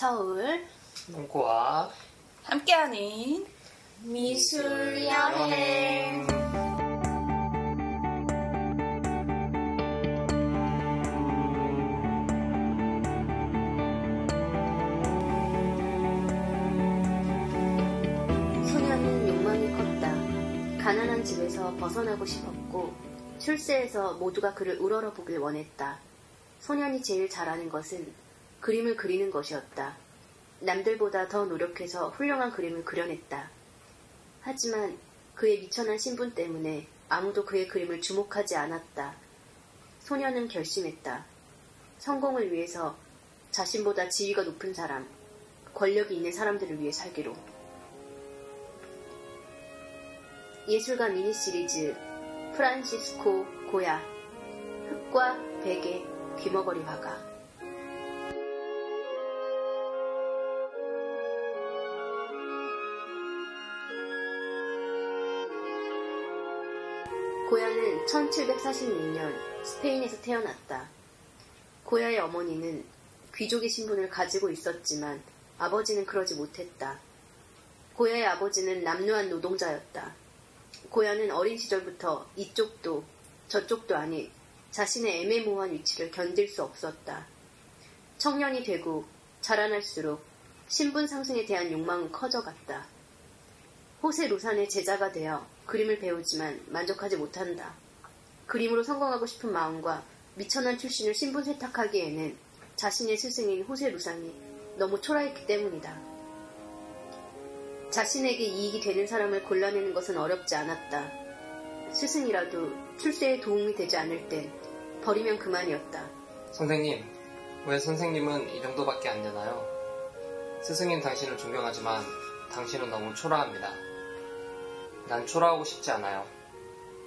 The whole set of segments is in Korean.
서울 문고와 함께하는 미술 여행. 소녀는 욕망이 컸다. 가난한 집에서 벗어나고 싶었고 출세해서 모두가 그를 우러러보길 원했다. 소년이 제일 잘하는 것은 그림을 그리는 것이었다. 남들보다 더 노력해서 훌륭한 그림을 그려냈다. 하지만 그의 미천한 신분 때문에 아무도 그의 그림을 주목하지 않았다. 소녀는 결심했다. 성공을 위해서 자신보다 지위가 높은 사람, 권력이 있는 사람들을 위해 살기로. 예술가 미니 시리즈 프란시스코 고야 흙과 베개 귀머거리 화가 1746년 스페인에서 태어났다. 고야의 어머니는 귀족의 신분을 가지고 있었지만 아버지는 그러지 못했다. 고야의 아버지는 남루한 노동자였다. 고야는 어린 시절부터 이쪽도 저쪽도 아닌 자신의 애매모호한 위치를 견딜 수 없었다. 청년이 되고 자라날수록 신분 상승에 대한 욕망은 커져갔다. 호세 루산의 제자가 되어 그림을 배우지만 만족하지 못한다. 그림으로 성공하고 싶은 마음과 미천한 출신을 신분 세탁하기에는 자신의 스승인 호세 루산이 너무 초라했기 때문이다. 자신에게 이익이 되는 사람을 골라내는 것은 어렵지 않았다. 스승이라도 출세에 도움이 되지 않을 땐 버리면 그만이었다. 선생님, 왜 선생님은 이 정도밖에 안 되나요? 스승인 당신을 존경하지만 당신은 너무 초라합니다. 난 초라하고 싶지 않아요.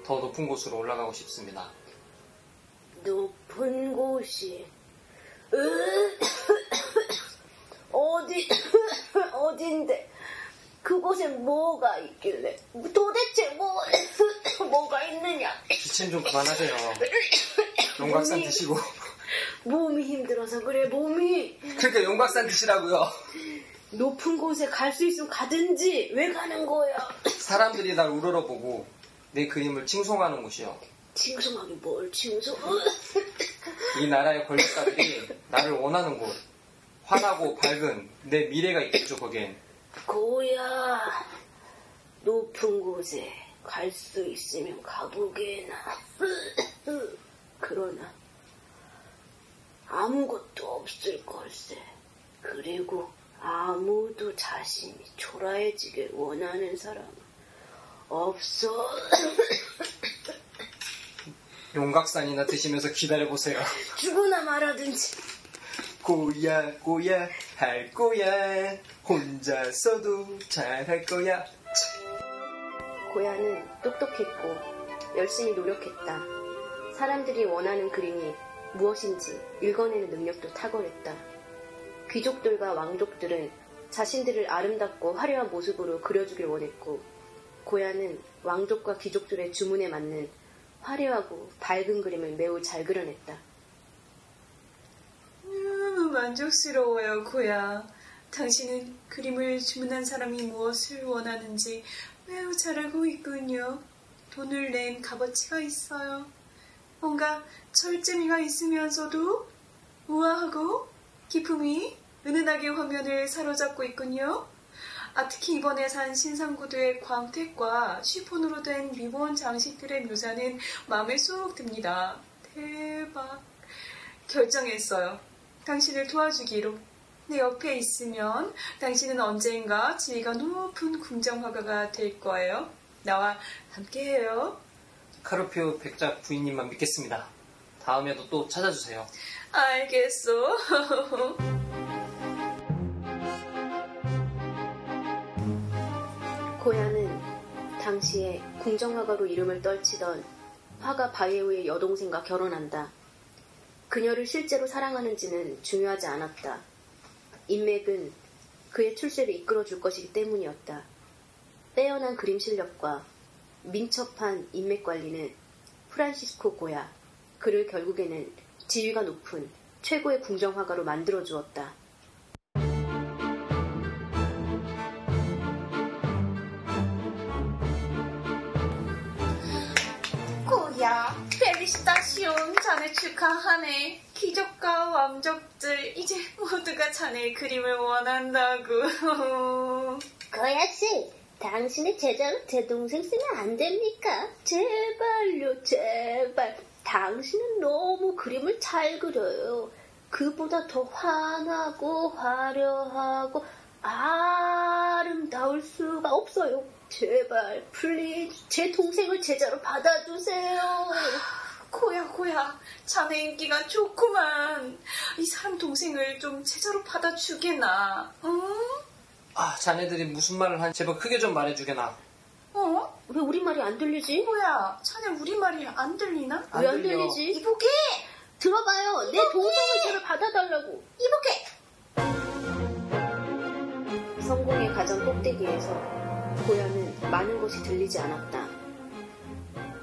더 높은 곳으로 올라가고 싶습니다. 높은 곳이 어디 어딘데 그곳에 뭐가 있길래 도대체 뭐 뭐가 있느냐 기침 좀 그만하세요. 용각산 드시고. 몸이 힘들어서 그래 몸이 그러니까 용각산 드시라고요. 높은 곳에 갈 수 있으면 가든지 왜 가는 거야 사람들이 날 우러러보고 내 그림을 칭송하는 곳이요. 칭송하기 뭘 칭송 이 나라의 권력가들이 나를 원하는 곳. 환하고 밝은 내 미래가 있겠죠, 거기엔. 고야 높은 곳에 갈 수 있으면 가보게나 그러나 아무것도 없을 걸세 그리고 아무도 자신이 초라해지길 원하는 사람은 없어 용각산이나 드시면서 기다려보세요. 죽으나 말하든지 고야, 고야, 할 거야. 혼자서도 잘할 거야. 고야는 똑똑했고 열심히 노력했다. 사람들이 원하는 그림이 무엇인지 읽어내는 능력도 탁월했다. 귀족들과 왕족들은 자신들을 아름답고 화려한 모습으로 그려주길 원했고 고야는 왕족과 귀족들의 주문에 맞는 화려하고 밝은 그림을 매우 잘 그려냈다. 음, 만족스러워요, 고야. 당신은 그림을 주문한 사람이 무엇을 원하는지 매우 잘 알고 있군요. 돈을 낸 값어치가 있어요. 뭔가 철재미가 있으면서도 우아하고 기품이 은은하게 화면을 사로잡고 있군요. 아, 특히 이번에 산 신상구두의 광택과 쉬폰으로 된 리본 장식들의 묘사는 마음에 쏙 듭니다. 대박. 결정했어요. 당신을 도와주기로. 내 옆에 있으면 당신은 언젠가 지위가 높은 궁정 화가가 될 거예요. 나와 함께해요. 카르피오 백작 부인님만 믿겠습니다. 다음에도 또 찾아주세요. 알겠어. 고야는 당시에 궁정화가로 이름을 떨치던 화가 바예우의 여동생과 결혼한다. 그녀를 실제로 사랑하는지는 중요하지 않았다. 인맥은 그의 출세를 이끌어줄 것이기 때문이었다. 빼어난 그림 실력과 민첩한 인맥 관리는 프란시스코 고야, 그를 결국에는 지위가 높은 최고의 궁정화가로 만들어 주었다. 야, 펠리시타시온 자네 축하하네. 귀족과 왕족들 이제 모두가 자네의 그림을 원한다고. 고야 씨, 당신의 제자로 제 동생 쓰면 안 됩니까? 제발요, 제발. 당신은 너무 그림을 잘 그려요. 그보다 더 환하고 화려하고 아름다울 수가 없어요. 제발, please, 제 동생을 제자로 받아주세요. 고야 고야, 자네 인기가 좋구만. 이 사람 동생을 좀 제자로 받아주게나. 응? 아, 자네들이 무슨 말을 하는지 제발 크게 좀 말해주게나. 어? 왜 우리 말이 안 들리지? 뭐야, 자네 우리 말이 안 들리나? 안왜안 들려. 들리지? 이보게! 들어봐요. 내 동생을 제발 받아달라고. 이보게! 성공의 가장 꼭대기에서 고야는 많은 것이 들리지 않았다.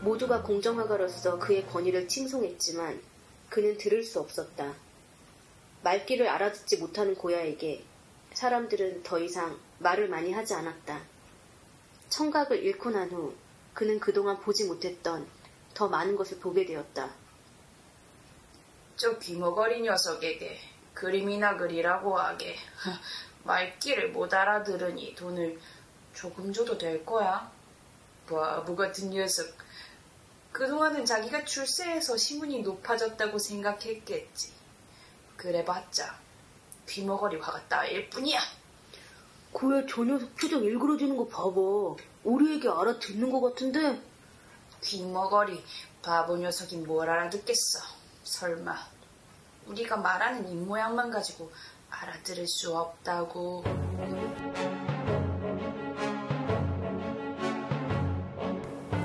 모두가 공정화가로서 그의 권위를 칭송했지만 그는 들을 수 없었다. 말귀를 알아듣지 못하는 고야에게 사람들은 더 이상 말을 많이 하지 않았다. 청각을 잃고 난 후 그는 그동안 보지 못했던 더 많은 것을 보게 되었다. 저 귀머거리 녀석에게 그림이나 그리라고 하게 말귀를 못 알아들으니 돈을 조금 줘도 될 거야. 바보 같은 녀석. 그동안은 자기가 출세해서 신분이 높아졌다고 생각했겠지. 그래봤자 귀머거리 화가 따일 뿐이야. 고야 저 녀석 표정 일그러지는 거 봐봐. 우리 에게 알아듣는 것 같은데 귀머거리 바보 녀석이 뭘 알아듣겠어. 설마 우리가 말하는 입 모양만 가지고 알아들을 수 없다고.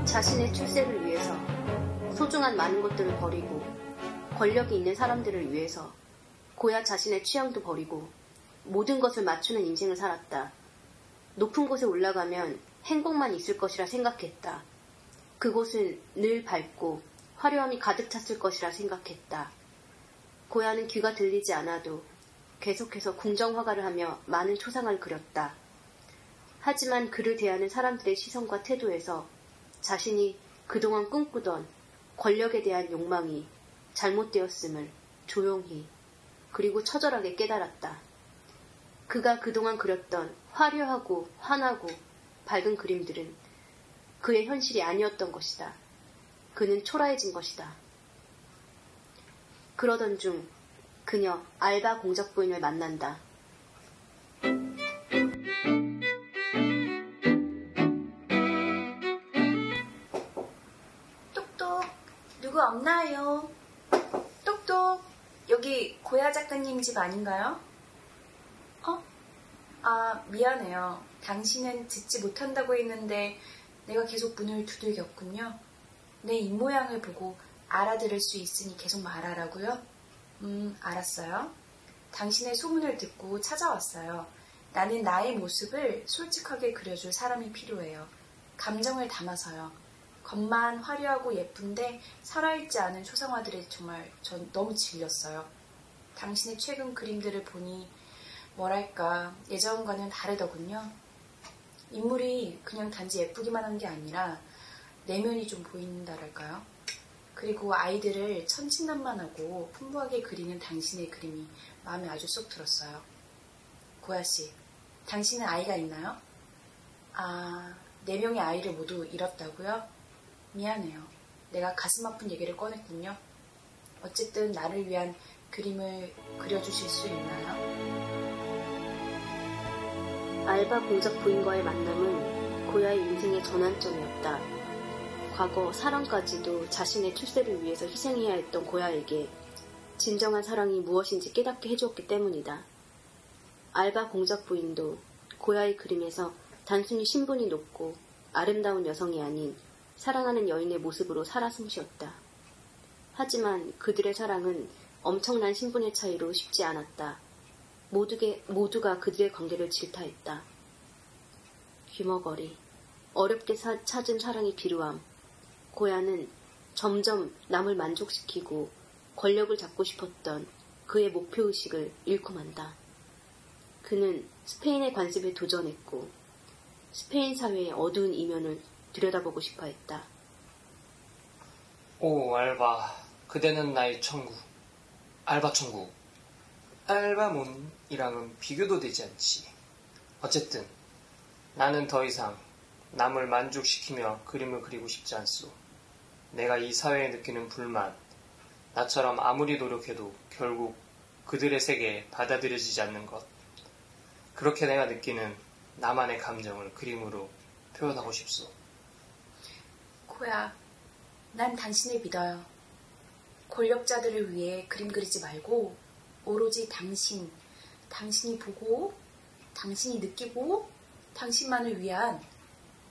자신의 출세를 위해서 소중한 많은 것들을 버리고 권력이 있는 사람들을 위해서 고야 자신의 취향도 버리고 모든 것을 맞추는 인생을 살았다. 높은 곳에 올라가면 행복만 있을 것이라 생각했다. 그곳은 늘 밝고 화려함이 가득 찼을 것이라 생각했다. 고야는 귀가 들리지 않아도 계속해서 궁정화가를 하며 많은 초상을 그렸다. 하지만 그를 대하는 사람들의 시선과 태도에서 자신이 그동안 꿈꾸던 권력에 대한 욕망이 잘못되었음을 조용히 그리고 처절하게 깨달았다. 그가 그동안 그렸던 화려하고 환하고 밝은 그림들은 그의 현실이 아니었던 것이다. 그는 초라해진 것이다. 그러던 중 그녀 알바 공작 부인을 만난다. 고야 작가님 집 아닌가요? 어? 아, 미안해요. 당신은 듣지 못한다고 했는데 내가 계속 문을 두들겼군요. 내 입모양을 보고 알아들을 수 있으니 계속 말하라고요? 음, 알았어요. 당신의 소문을 듣고 찾아왔어요. 나는 나의 모습을 솔직하게 그려줄 사람이 필요해요. 감정을 담아서요. 겉만 화려하고 예쁜데 살아있지 않은 초상화들이 정말 전 너무 질렸어요. 당신의 최근 그림들을 보니 뭐랄까 예전과는 다르더군요. 인물이 그냥 단지 예쁘기만 한 게 아니라 내면이 좀 보인다랄까요? 그리고 아이들을 천진난만하고 풍부하게 그리는 당신의 그림이 마음에 아주 쏙 들었어요. 고야 씨, 당신은 아이가 있나요? 아, 네 명의 아이를 모두 잃었다고요? 미안해요. 내가 가슴 아픈 얘기를 꺼냈군요. 어쨌든 나를 위한 그림을 그려주실 수 있나요? 알바 공작 부인과의 만남은 고야의 인생의 전환점이었다. 과거 사랑까지도 자신의 출세를 위해서 희생해야 했던 고야에게 진정한 사랑이 무엇인지 깨닫게 해주었기 때문이다. 알바 공작 부인도 고야의 그림에서 단순히 신분이 높고 아름다운 여성이 아닌 사랑하는 여인의 모습으로 살아 숨쉬었다. 하지만 그들의 사랑은 엄청난 신분의 차이로 쉽지 않았다. 모두게, 모두가 그들의 관계를 질타했다. 귀머거리, 어렵게 사- 찾은 사랑의 비루함, 고야는 점점 남을 만족시키고 권력을 잡고 싶었던 그의 목표의식을 잃고 만다. 그는 스페인의 관습에 도전했고 스페인 사회의 어두운 이면을 들여다보고 싶어 했다. 오, 알바. 그대는 나의 천국. 알바 천국. 알바몬이랑은 비교도 되지 않지. 어쨌든, 나는 더 이상 남을 만족시키며 그림을 그리고 싶지 않소. 내가 이 사회에 느끼는 불만, 나처럼 아무리 노력해도 결국 그들의 세계에 받아들여지지 않는 것. 그렇게 내가 느끼는 나만의 감정을 그림으로 표현하고 싶소. 코야, 난 당신을 믿어요. 권력자들을 위해 그림 그리지 말고 오로지 당신, 당신이 보고, 당신이 느끼고, 당신만을 위한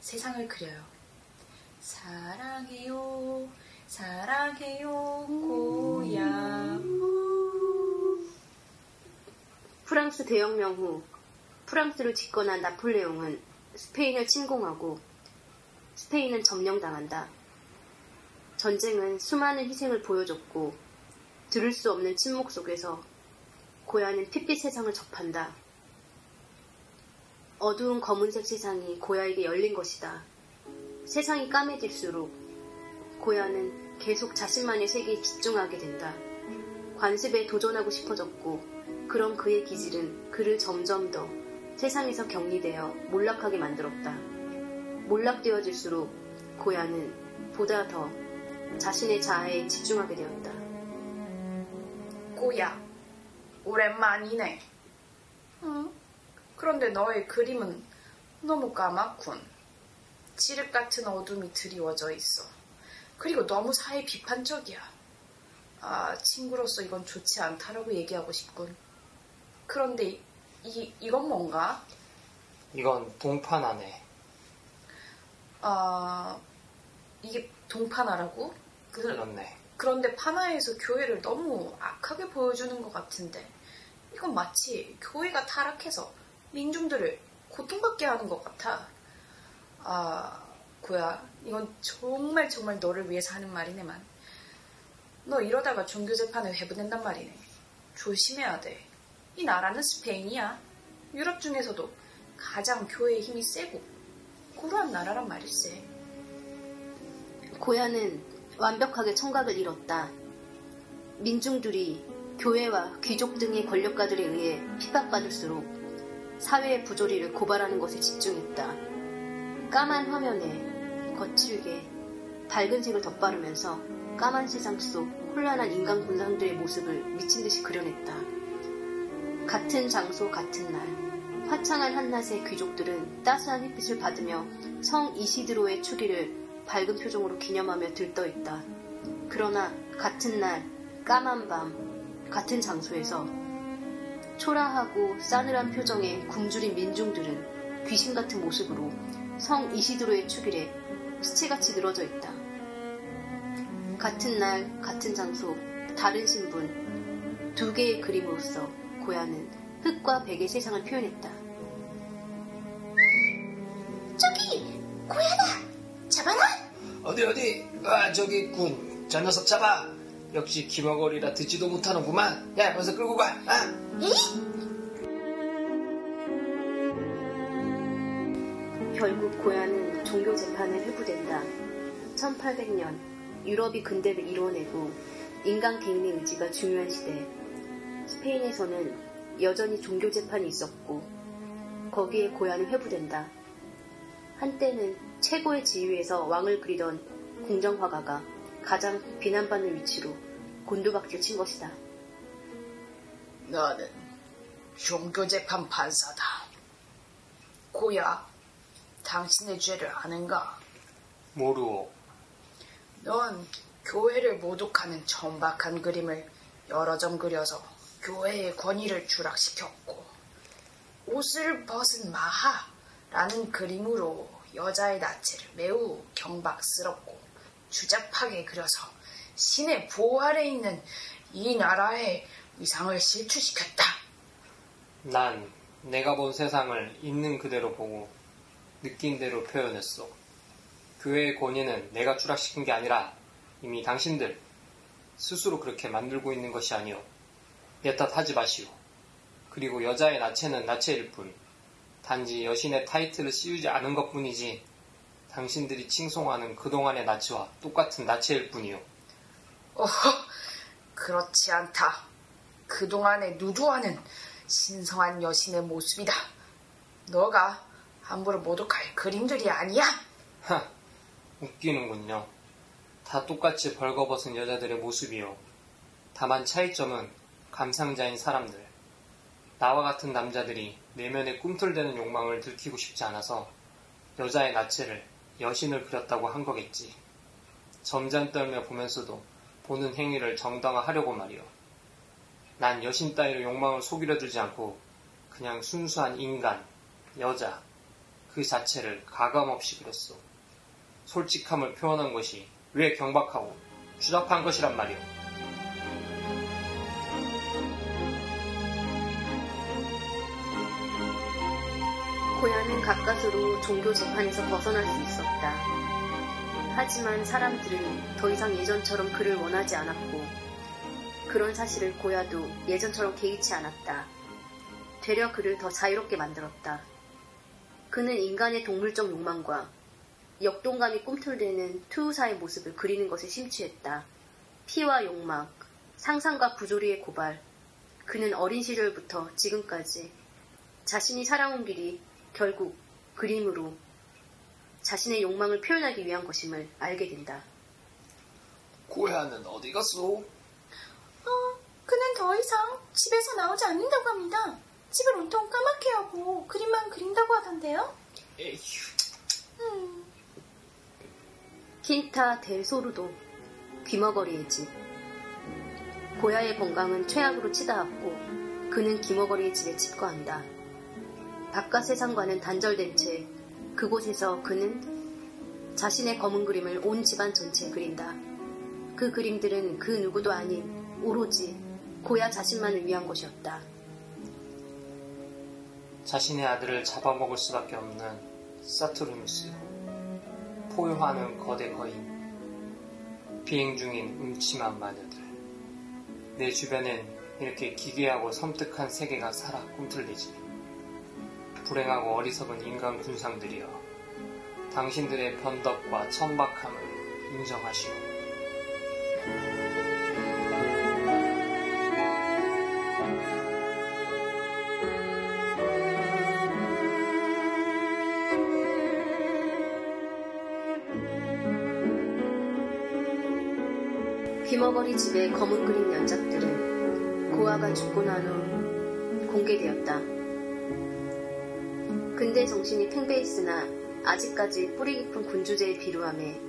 세상을 그려요. 사랑해요, 사랑해요, 고야. 프랑스 대혁명 후 프랑스를 집권한 나폴레옹은 스페인을 침공하고 스페인은 점령당한다. 전쟁은 수많은 희생을 보여줬고 들을 수 없는 침묵 속에서 고야는 핏빛 세상을 접한다. 어두운 검은색 세상이 고야에게 열린 것이다. 세상이 까매질수록 고야는 계속 자신만의 세계에 집중하게 된다. 관습에 도전하고 싶어졌고 그런 그의 기질은 그를 점점 더 세상에서 격리되어 몰락하게 만들었다. 몰락되어질수록 고야는 보다 더 자신의 자아에 집중하게 되었다. 고야, 오랜만이네. 응? 그런데 너의 그림은 너무 까맣군. 칠흑 같은 어둠이 드리워져 있어. 그리고 너무 사회 비판적이야. 아, 친구로서 이건 좋지 않다라고 얘기하고 싶군. 그런데 이, 이건 뭔가? 이건 동판 안에 아, 이게 동파나라고? 그, 그렇네. 그런데 파나에서 교회를 너무 악하게 보여주는 것 같은데 이건 마치 교회가 타락해서 민중들을 고통받게 하는 것 같아. 아, 고야, 이건 정말 정말 너를 위해서 하는 말이네만. 너 이러다가 종교 재판에 회부된단 말이네. 조심해야 돼. 이 나라는 스페인이야. 유럽 중에서도 가장 교회의 힘이 세고 고루한 나라란 말일세. 고야는 완벽하게 청각을 잃었다. 민중들이 교회와 귀족 등의 권력가들에 의해 핍박받을수록 사회의 부조리를 고발하는 것에 집중했다. 까만 화면에 거칠게 밝은 색을 덧바르면서 까만 세상 속 혼란한 인간 군상들의 모습을 미친 듯이 그려냈다. 같은 장소, 같은 날. 화창한 한낮의 귀족들은 따스한 햇빛을 받으며 성 이시드로의 추리를 밝은 표정으로 기념하며 들떠있다. 그러나 같은 날, 까만 밤, 같은 장소에서 초라하고 싸늘한 표정의 굶주린 민중들은 귀신 같은 모습으로 성 이시드로의 축일에 시체같이 늘어져 있다. 같은 날, 같은 장소, 다른 신분, 두 개의 그림으로서 고야는 흙과 백의 세상을 표현했다. 저기 고야다 어디 어디? 아 저기 있군. 저 녀석 잡아. 역시 기머거리라 듣지도 못하는구만. 야 벌써 끌고 가. 아. 결국 고야는 종교 재판에 회부된다. 1800년 유럽이 근대를 이뤄내고 인간 개인의 의지가 중요한 시대. 스페인에서는 여전히 종교 재판이 있었고 거기에 고야는 회부된다. 한때는 최고의 지위에서 왕을 그리던 궁정화가가 가장 비난받는 위치로 곤두박질 친 것이다. 너는 종교재판 판사다. 고야, 당신의 죄를 아는가? 모르오. 넌 교회를 모독하는 천박한 그림을 여러 점 그려서 교회의 권위를 추락시켰고 옷을 벗은 마하 라는 그림으로 여자의 나체를 매우 경박스럽고 추잡하게 그려서 신의 보호 아래 있는 이 나라의 위상을 실추시켰다. 난 내가 본 세상을 있는 그대로 보고 느낀 대로 표현했어. 교회의 권위는 내가 추락시킨 게 아니라 이미 당신들 스스로 그렇게 만들고 있는 것이 아니오. 내탓 하지 마시오. 그리고 여자의 나체는 나체일 뿐 단지 여신의 타이틀을 씌우지 않은 것 뿐이지 당신들이 칭송하는 그동안의 나체와 똑같은 나체일 뿐이오. 어허, 그렇지 않다. 그동안의 누드와는 신성한 여신의 모습이다. 너가 함부로 모독할 그림들이 아니야. 하, 웃기는군요. 다 똑같이 벌거벗은 여자들의 모습이요. 다만 차이점은 감상자인 사람들. 나와 같은 남자들이 내면의 꿈틀대는 욕망을 들키고 싶지 않아서 여자의 나체를 여신을 그렸다고 한 거겠지. 점잖 떨며 보면서도 보는 행위를 정당화하려고 말이요. 난 여신 따위로 욕망을 속이려 들지 않고 그냥 순수한 인간, 여자, 그 자체를 가감없이 그렸어. 솔직함을 표현한 것이 왜 경박하고 추잡한 것이란 말이오. 가까스로 종교 재판에서 벗어날 수 있었다. 하지만 사람들은 더 이상 예전처럼 그를 원하지 않았고, 그런 사실을 고야도 예전처럼 개의치 않았다. 되려 그를 더 자유롭게 만들었다. 그는 인간의 동물적 욕망과 역동감이 꿈틀대는 투우사의 모습을 그리는 것에 심취했다. 피와 욕망, 상상과 부조리의 고발. 그는 어린 시절부터 지금까지 자신이 살아온 길이 결국 그림으로 자신의 욕망을 표현하기 위한 것임을 알게 된다. 고야는 어디 갔어? 어, 그는 더 이상 집에서 나오지 않는다고 합니다. 집을 온통 까맣게 하고 그림만 그린다고 하던데요. 에휴. 음, 킨타 델 소르도 귀머거리의 집. 고야의 건강은 최악으로 치닫았고 그는 귀머거리의 집에 집거한다. 바깥 세상과는 단절된 채 그곳에서 그는 자신의 검은 그림을 온 집안 전체에 그린다. 그 그림들은 그 누구도 아닌 오로지 고야 자신만을 위한 것이었다. 자신의 아들을 잡아먹을 수밖에 없는 사투르누스. 포효하는 거대 거인. 비행 중인 음침한 마녀들. 내 주변엔 이렇게 기괴하고 섬뜩한 세계가 살아 꿈틀대지. 불행하고 어리석은 인간 군상들이여. 당신들의 변덕과 천박함을 인정하시오. 귀머거리 집의 검은 그림 연작들은 고아가 죽고 난 후 공개되었다. 근대 정신이 팽배했으나 아직까지 뿌리 깊은 군주제의 비루함에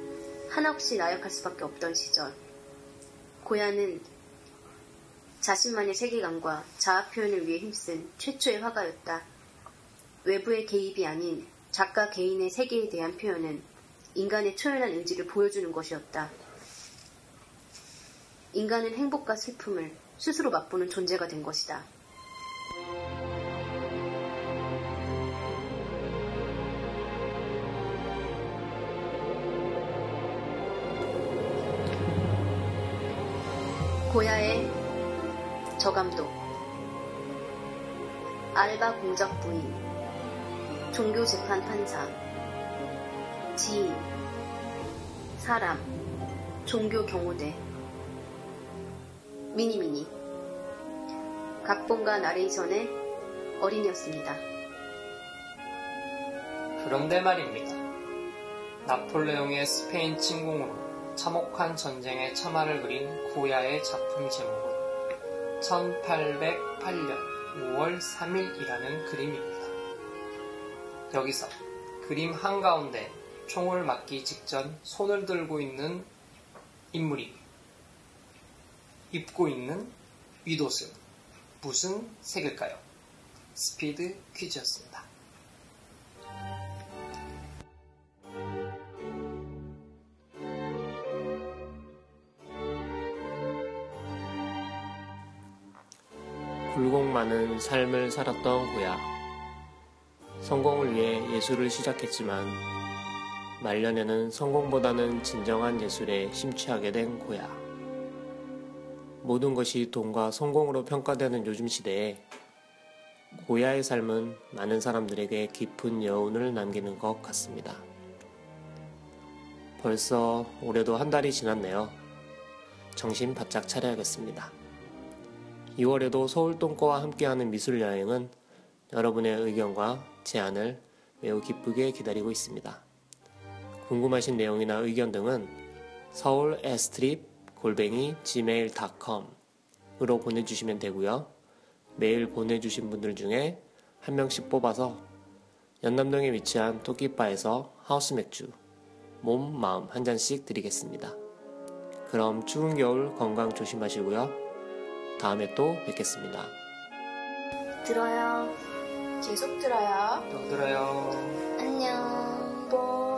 한없이 나약할 수밖에 없던 시절 고야는 자신만의 세계관과 자아 표현을 위해 힘쓴 최초의 화가였다. 외부의 개입이 아닌 작가 개인의 세계에 대한 표현은 인간의 초연한 의지를 보여주는 것이었다. 인간은 행복과 슬픔을 스스로 맛보는 존재가 된 것이다. 고야의 저감독. 알바 공작 부인. 종교 재판 판사. 지인 사람. 종교 경호대. 미니미니. 각본과 나레이션의 어린이였습니다. 그런데 말입니다. 나폴레옹의 스페인 침공으로 참혹한 전쟁의 참화를 그린 고야의 작품 제목은 1808년 5월 3일이라는 그림입니다. 여기서 그림 한가운데 총을 맞기 직전 손을 들고 있는 인물이 입고 있는 윗옷은 무슨 색일까요? 스피드 퀴즈였습니다. 많은 삶을 살았던 고야. 성공을 위해 예술을 시작했지만 말년에는 성공보다는 진정한 예술에 심취하게 된 고야. 모든 것이 돈과 성공으로 평가되는 요즘 시대에 고야의 삶은 많은 사람들에게 깊은 여운을 남기는 것 같습니다. 벌써 올해도 한 달이 지났네요. 정신 바짝 차려야겠습니다. 2월에도 서울동거와 함께하는 미술 여행은 여러분의 의견과 제안을 매우 기쁘게 기다리고 있습니다. 궁금하신 내용이나 의견 등은 서울 에스트립 골뱅이 gmail.com으로 보내주시면 되고요. 메일 보내주신 분들 중에 한 명씩 뽑아서 연남동에 위치한 토끼바에서 하우스 맥주 몸, 마음 한 잔씩 드리겠습니다. 그럼 추운 겨울 건강 조심하시고요. 다음에 또 뵙겠습니다. 들어요. 계속 들어요. 또 들어요. 안녕. 뽀.